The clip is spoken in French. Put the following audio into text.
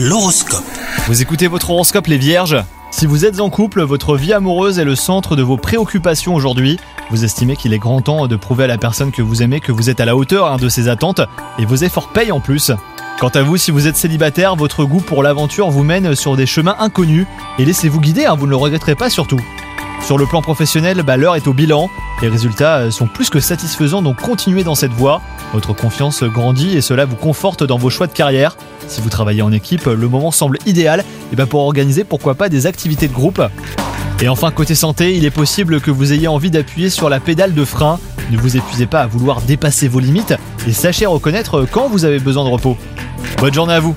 L'horoscope. Vous écoutez votre horoscope les vierges Si vous êtes en couple, votre vie amoureuse est le centre de vos préoccupations aujourd'hui. Vous estimez qu'il est grand temps de prouver à la personne que vous aimez que vous êtes à la hauteur hein, de ses attentes et vos efforts payent en plus. Quant à vous, si vous êtes célibataire, votre goût pour l'aventure vous mène sur des chemins inconnus et laissez-vous guider, hein, vous ne le regretterez pas surtout. Sur le plan professionnel, bah, l'heure est au bilan. Les résultats euh, sont plus que satisfaisants, donc continuez dans cette voie. Votre confiance grandit et cela vous conforte dans vos choix de carrière. Si vous travaillez en équipe, le moment semble idéal et bah, pour organiser pourquoi pas des activités de groupe. Et enfin, côté santé, il est possible que vous ayez envie d'appuyer sur la pédale de frein. Ne vous épuisez pas à vouloir dépasser vos limites et sachez reconnaître quand vous avez besoin de repos. Bonne journée à vous